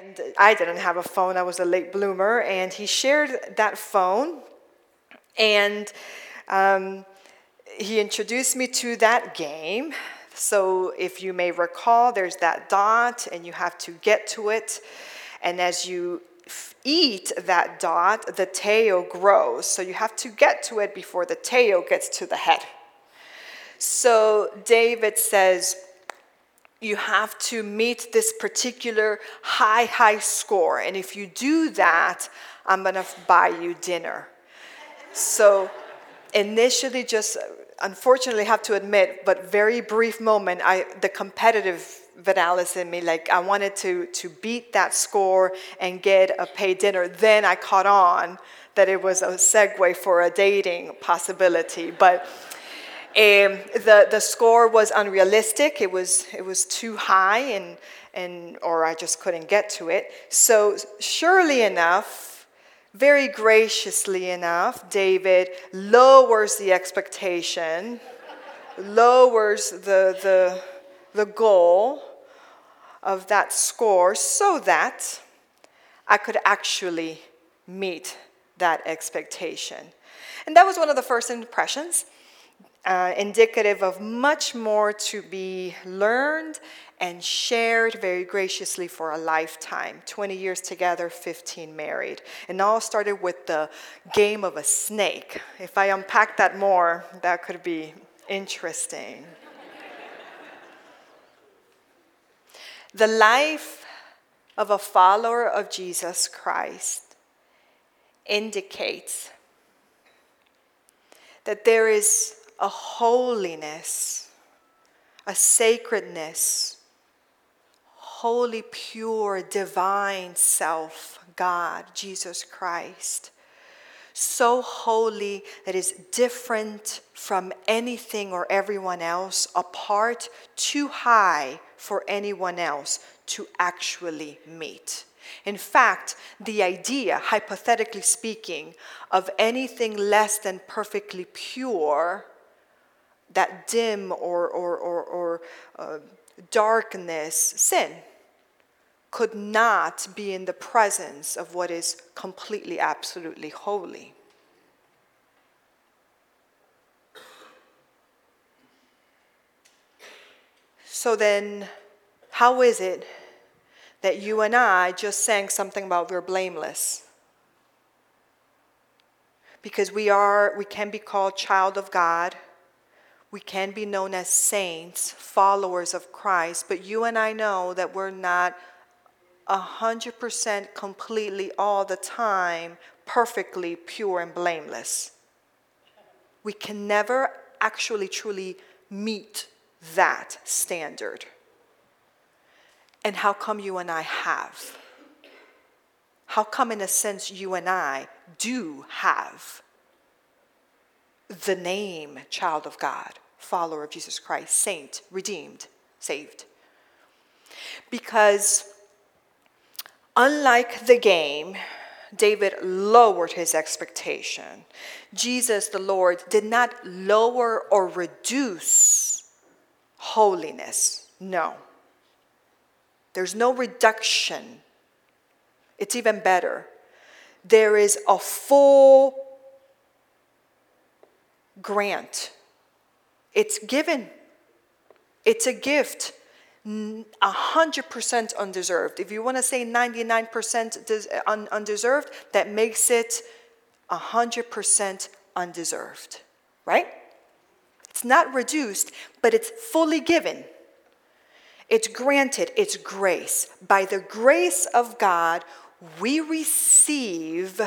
and I didn't have a phone, I was a late bloomer, and he shared that phone. And um, he introduced me to that game. So, if you may recall, there's that dot, and you have to get to it. And as you eat that dot, the tail grows. So, you have to get to it before the tail gets to the head. So, David says, you have to meet this particular high, high score. And if you do that, I'm going to buy you dinner. So, initially, just unfortunately have to admit, but very brief moment, I, the competitive Vidalis in me, like I wanted to, to beat that score and get a paid dinner. Then I caught on that it was a segue for a dating possibility. But um, the, the score was unrealistic. It was, it was too high, and, and, or I just couldn't get to it. So, surely enough, very graciously enough, David lowers the expectation, lowers the, the, the goal of that score so that I could actually meet that expectation. And that was one of the first impressions uh, indicative of much more to be learned and shared very graciously for a lifetime 20 years together, 15 married. And all started with the game of a snake. If I unpack that more, that could be interesting. the life of a follower of Jesus Christ indicates that there is a holiness, a sacredness, holy, pure, divine self, God, Jesus Christ. So holy that is different from anything or everyone else, apart, too high for anyone else to actually meet. In fact, the idea, hypothetically speaking, of anything less than perfectly pure that dim or, or, or, or uh, darkness, sin, could not be in the presence of what is completely, absolutely holy. So then, how is it that you and I just sang something about we're blameless? Because we are, we can be called child of God we can be known as saints, followers of Christ, but you and I know that we're not 100% completely all the time perfectly pure and blameless. We can never actually truly meet that standard. And how come you and I have? How come, in a sense, you and I do have the name child of God, follower of Jesus Christ, saint, redeemed, saved. Because unlike the game, David lowered his expectation. Jesus, the Lord, did not lower or reduce holiness. No. There's no reduction. It's even better. There is a full grant. It's given. It's a gift. 100% undeserved. If you want to say 99% undeserved, that makes it 100% undeserved, right? It's not reduced, but it's fully given. It's granted, it's grace. By the grace of God, we receive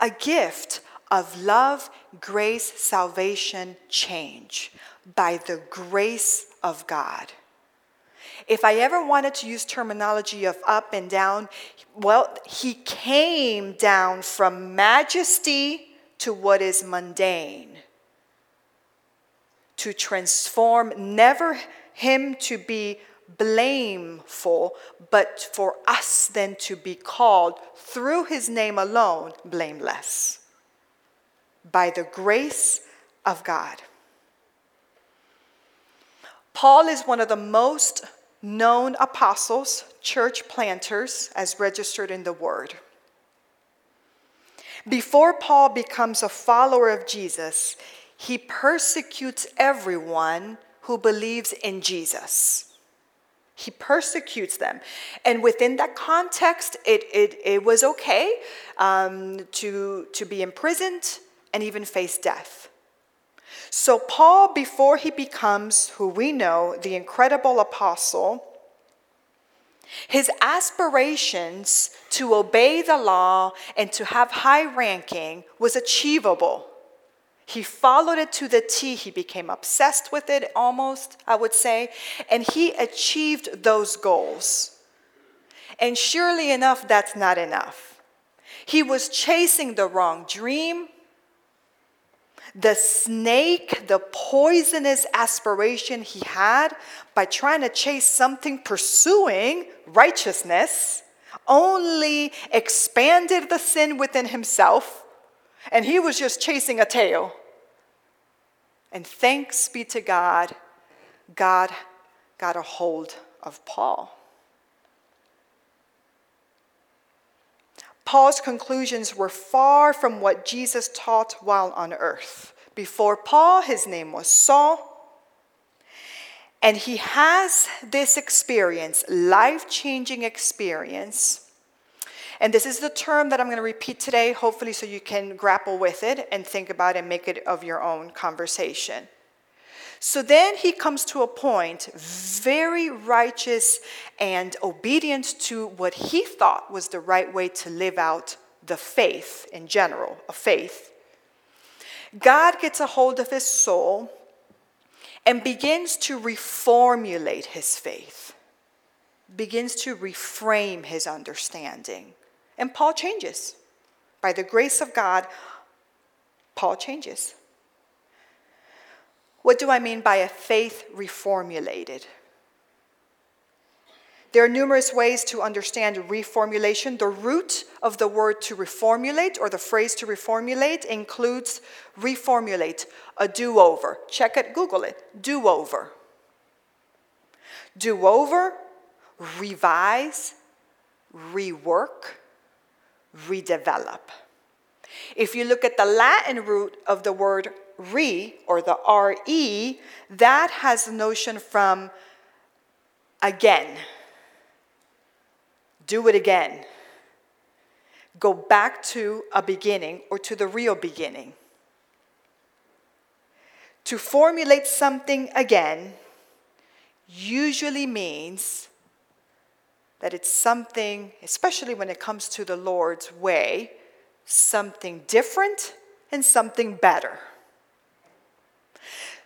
a gift of love, grace, salvation, change by the grace of God. If I ever wanted to use terminology of up and down, well, he came down from majesty to what is mundane, to transform, never him to be blameful, but for us then to be called through his name alone blameless by the grace of God. Paul is one of the most known apostles, church planters, as registered in the Word. Before Paul becomes a follower of Jesus, he persecutes everyone who believes in Jesus. He persecutes them. And within that context, it, it, it was okay um, to, to be imprisoned and even face death. So, Paul, before he becomes who we know, the incredible apostle, his aspirations to obey the law and to have high ranking was achievable. He followed it to the T. He became obsessed with it almost, I would say, and he achieved those goals. And surely enough, that's not enough. He was chasing the wrong dream. The snake, the poisonous aspiration he had by trying to chase something pursuing righteousness, only expanded the sin within himself and he was just chasing a tail. And thanks be to God, God got a hold of Paul. Paul's conclusions were far from what Jesus taught while on earth. Before Paul, his name was Saul. And he has this experience, life changing experience and this is the term that I'm going to repeat today, hopefully, so you can grapple with it and think about it and make it of your own conversation. So then he comes to a point, very righteous and obedient to what he thought was the right way to live out the faith in general, a faith. God gets a hold of his soul and begins to reformulate his faith, begins to reframe his understanding. And Paul changes. By the grace of God, Paul changes. What do I mean by a faith reformulated? There are numerous ways to understand reformulation. The root of the word to reformulate or the phrase to reformulate includes reformulate, a do over. Check it, Google it. Do over. Do over, revise, rework, redevelop. If you look at the Latin root of the word re or the re, that has the notion from again. Do it again. Go back to a beginning or to the real beginning. To formulate something again usually means that it's something, especially when it comes to the Lord's way, something different and something better.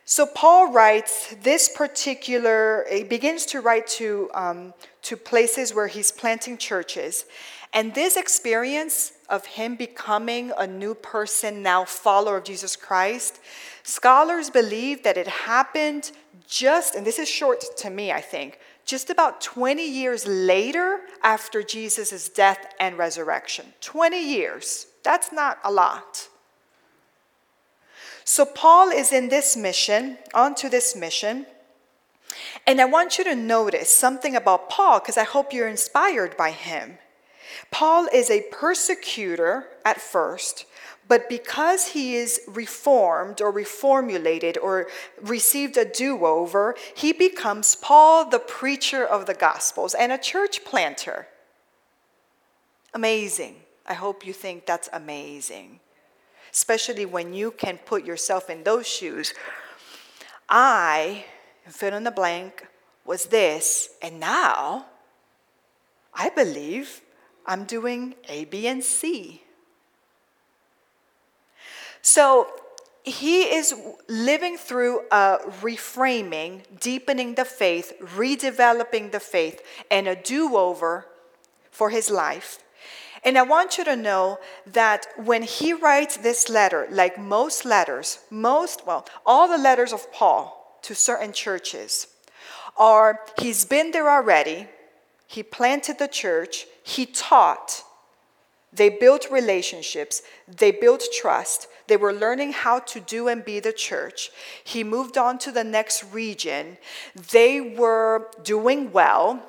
So Paul writes this particular, he begins to write to, um, to places where he's planting churches. And this experience of him becoming a new person, now follower of Jesus Christ, scholars believe that it happened just, and this is short to me, I think, just about 20 years later after Jesus' death and resurrection. 20 years. That's not a lot. So, Paul is in this mission, onto this mission. And I want you to notice something about Paul because I hope you're inspired by him. Paul is a persecutor at first, but because he is reformed or reformulated or received a do over, he becomes Paul, the preacher of the Gospels, and a church planter. Amazing. I hope you think that's amazing, especially when you can put yourself in those shoes. I, fill in the blank, was this, and now I believe I'm doing A, B, and C. So he is living through a reframing, deepening the faith, redeveloping the faith, and a do over for his life. And I want you to know that when he writes this letter, like most letters, most, well, all the letters of Paul to certain churches, are he's been there already, he planted the church, he taught, they built relationships, they built trust, They were learning how to do and be the church. He moved on to the next region. They were doing well.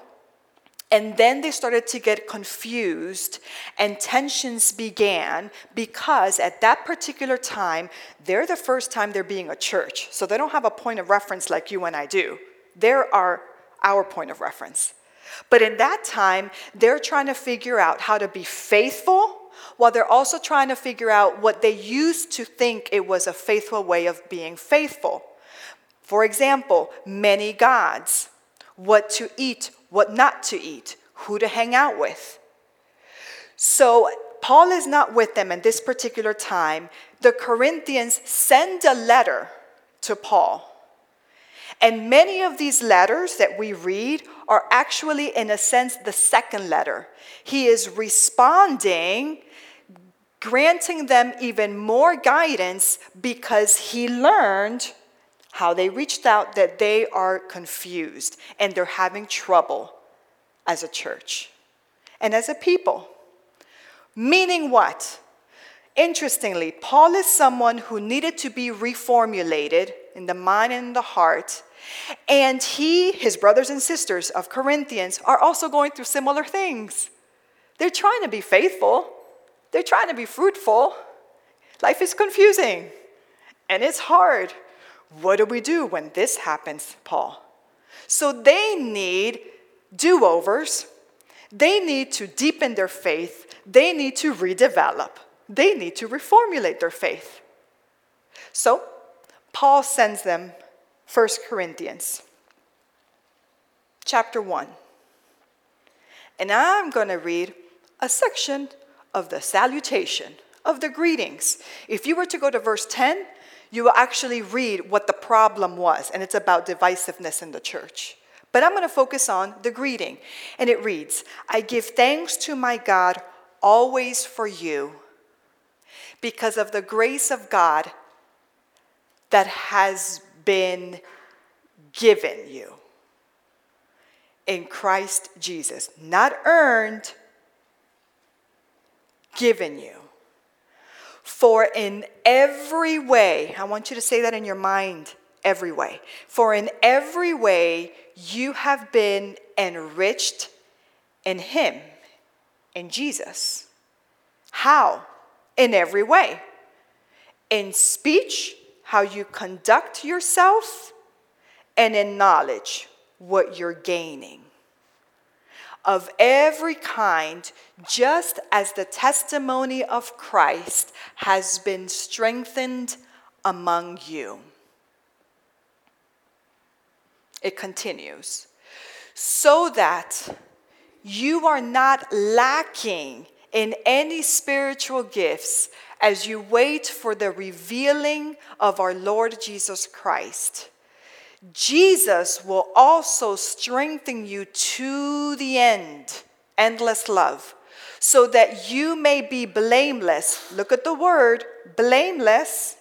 And then they started to get confused, and tensions began because at that particular time, they're the first time they're being a church. So they don't have a point of reference like you and I do. There are our point of reference. But in that time, they're trying to figure out how to be faithful while they're also trying to figure out what they used to think it was a faithful way of being faithful. For example, many gods, what to eat, what not to eat, who to hang out with. So, Paul is not with them in this particular time. The Corinthians send a letter to Paul. And many of these letters that we read are actually, in a sense, the second letter. He is responding, granting them even more guidance because he learned how they reached out that they are confused and they're having trouble as a church and as a people. Meaning what? Interestingly, Paul is someone who needed to be reformulated in the mind and the heart. And he, his brothers and sisters of Corinthians, are also going through similar things. They're trying to be faithful, they're trying to be fruitful. Life is confusing and it's hard. What do we do when this happens, Paul? So they need do overs. They need to deepen their faith. They need to redevelop. They need to reformulate their faith. So, Paul sends them 1 Corinthians chapter 1. And I'm going to read a section of the salutation, of the greetings. If you were to go to verse 10, you will actually read what the problem was, and it's about divisiveness in the church. But I'm going to focus on the greeting. And it reads I give thanks to my God always for you because of the grace of God that has been given you in Christ Jesus. Not earned, given you. For in every way, I want you to say that in your mind every way. For in every way you have been enriched in Him, in Jesus. How? In every way. In speech, how you conduct yourself, and in knowledge, what you're gaining. Of every kind, just as the testimony of Christ has been strengthened among you. It continues. So that you are not lacking in any spiritual gifts as you wait for the revealing of our Lord Jesus Christ. Jesus will also strengthen you to the end, endless love, so that you may be blameless. Look at the word blameless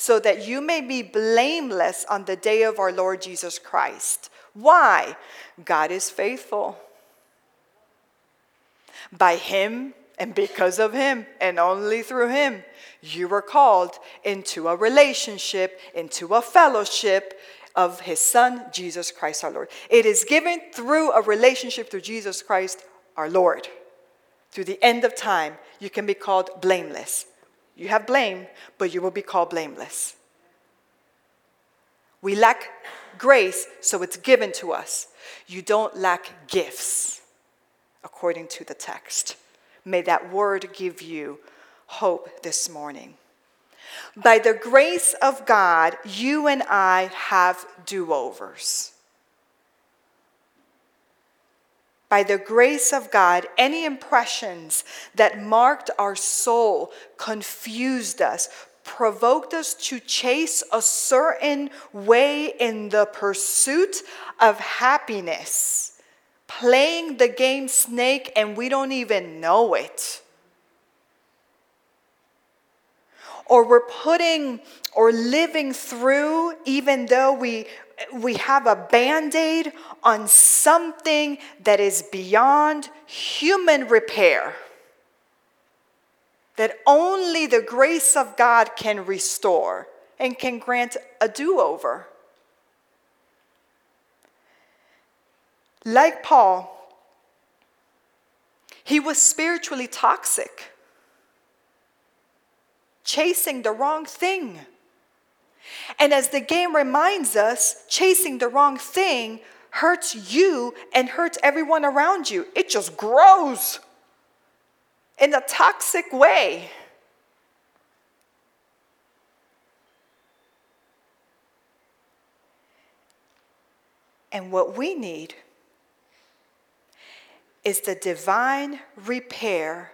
so that you may be blameless on the day of our Lord Jesus Christ. Why? God is faithful. By Him and because of Him and only through Him, you were called into a relationship, into a fellowship of His Son, Jesus Christ our Lord. It is given through a relationship through Jesus Christ our Lord. Through the end of time, you can be called blameless. You have blame, but you will be called blameless. We lack grace, so it's given to us. You don't lack gifts, according to the text. May that word give you hope this morning. By the grace of God, you and I have do overs. by the grace of God, any impressions that marked our soul, confused us, provoked us to chase a certain way in the pursuit of happiness, playing the game snake and we don't even know it. Or we're putting or living through, even though we we have a band aid on something that is beyond human repair. that only the grace of God can restore and can grant a do over. Like Paul, he was spiritually toxic, chasing the wrong thing. And as the game reminds us, chasing the wrong thing hurts you and hurts everyone around you. It just grows in a toxic way. And what we need is the divine repair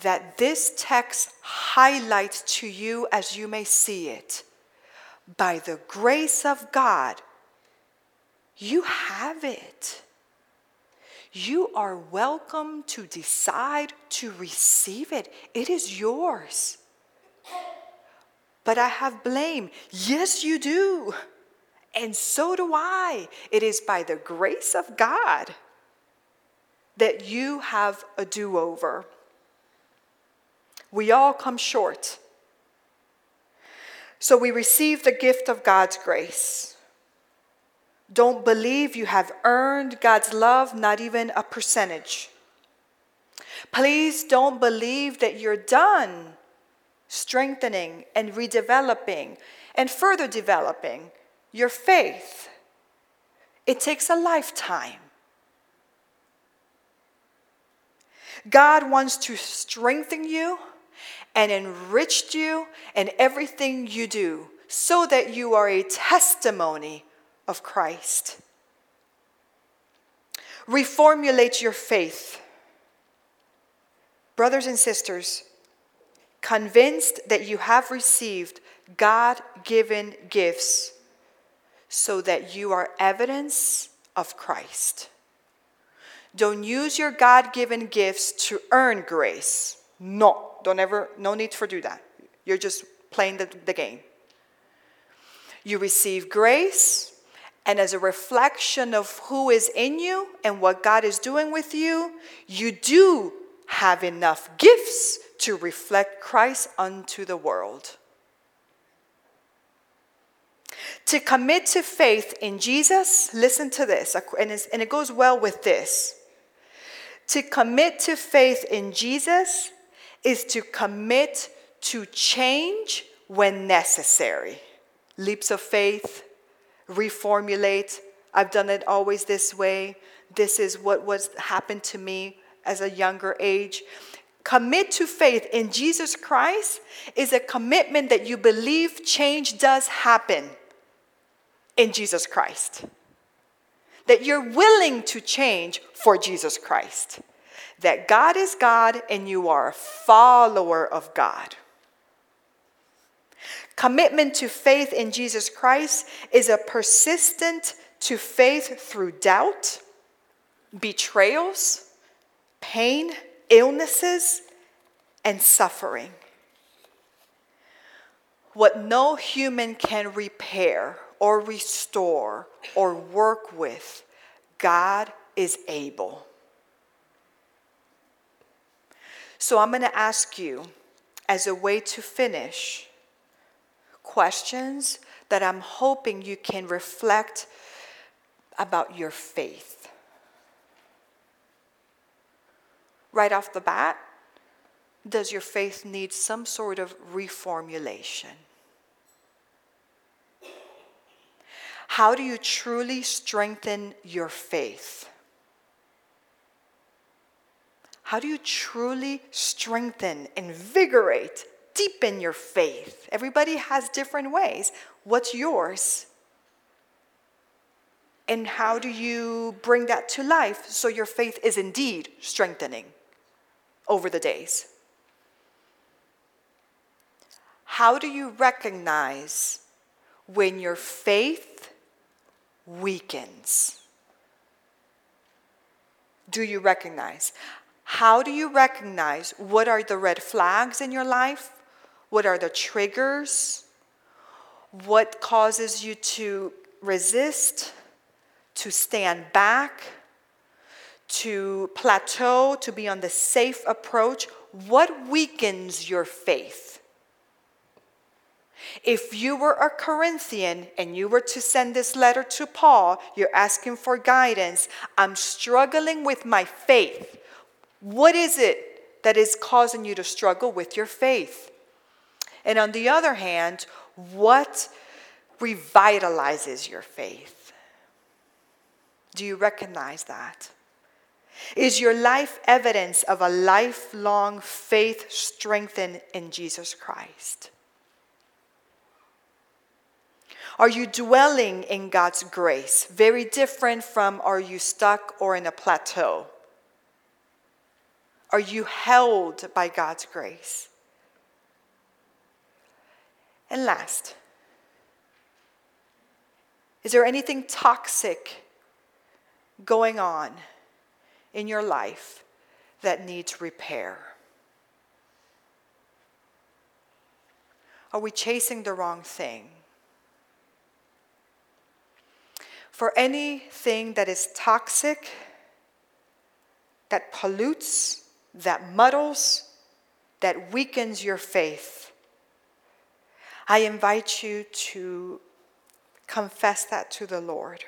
that this text highlights to you as you may see it. By the grace of God, you have it. You are welcome to decide to receive it. It is yours. But I have blame. Yes, you do. And so do I. It is by the grace of God that you have a do over. We all come short. So we receive the gift of God's grace. Don't believe you have earned God's love, not even a percentage. Please don't believe that you're done strengthening and redeveloping and further developing your faith. It takes a lifetime. God wants to strengthen you and enriched you in everything you do so that you are a testimony of Christ. Reformulate your faith. Brothers and sisters, convinced that you have received God given gifts so that you are evidence of Christ. Don't use your God given gifts to earn grace. No, don't ever, no need for do that. You're just playing the, the game. You receive grace, and as a reflection of who is in you and what God is doing with you, you do have enough gifts to reflect Christ unto the world. To commit to faith in Jesus, listen to this, and, and it goes well with this. To commit to faith in Jesus is to commit to change when necessary. Leaps of faith, reformulate. I've done it always this way. This is what was happened to me as a younger age. Commit to faith in Jesus Christ is a commitment that you believe change does happen in Jesus Christ that you're willing to change for Jesus Christ. That God is God and you are a follower of God. Commitment to faith in Jesus Christ is a persistent to faith through doubt, betrayals, pain, illnesses, and suffering. What no human can repair or restore or work with, God is able. So I'm going to ask you, as a way to finish, questions that I'm hoping you can reflect about your faith. Right off the bat, does your faith need some sort of reformulation? How do you truly strengthen your faith? How do you truly strengthen, invigorate, deepen your faith? Everybody has different ways. What's yours? And how do you bring that to life so your faith is indeed strengthening over the days? How do you recognize when your faith weakens. Do you recognize? How do you recognize what are the red flags in your life? What are the triggers? What causes you to resist, to stand back, to plateau, to be on the safe approach? what weakens your faith? If you were a Corinthian and you were to send this letter to Paul, you're asking for guidance. I'm struggling with my faith. What is it that is causing you to struggle with your faith? And on the other hand, what revitalizes your faith? Do you recognize that? Is your life evidence of a lifelong faith strengthened in Jesus Christ? Are you dwelling in God's grace? Very different from are you stuck or in a plateau? Are you held by God's grace? And last, is there anything toxic going on in your life that needs repair? Are we chasing the wrong thing? For anything that is toxic, that pollutes, that muddles, that weakens your faith, I invite you to confess that to the Lord.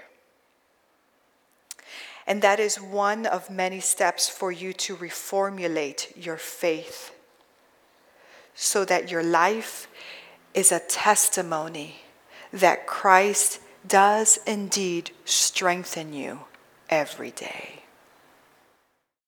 And that is one of many steps for you to reformulate your faith so that your life is a testimony that Christ does indeed strengthen you every day.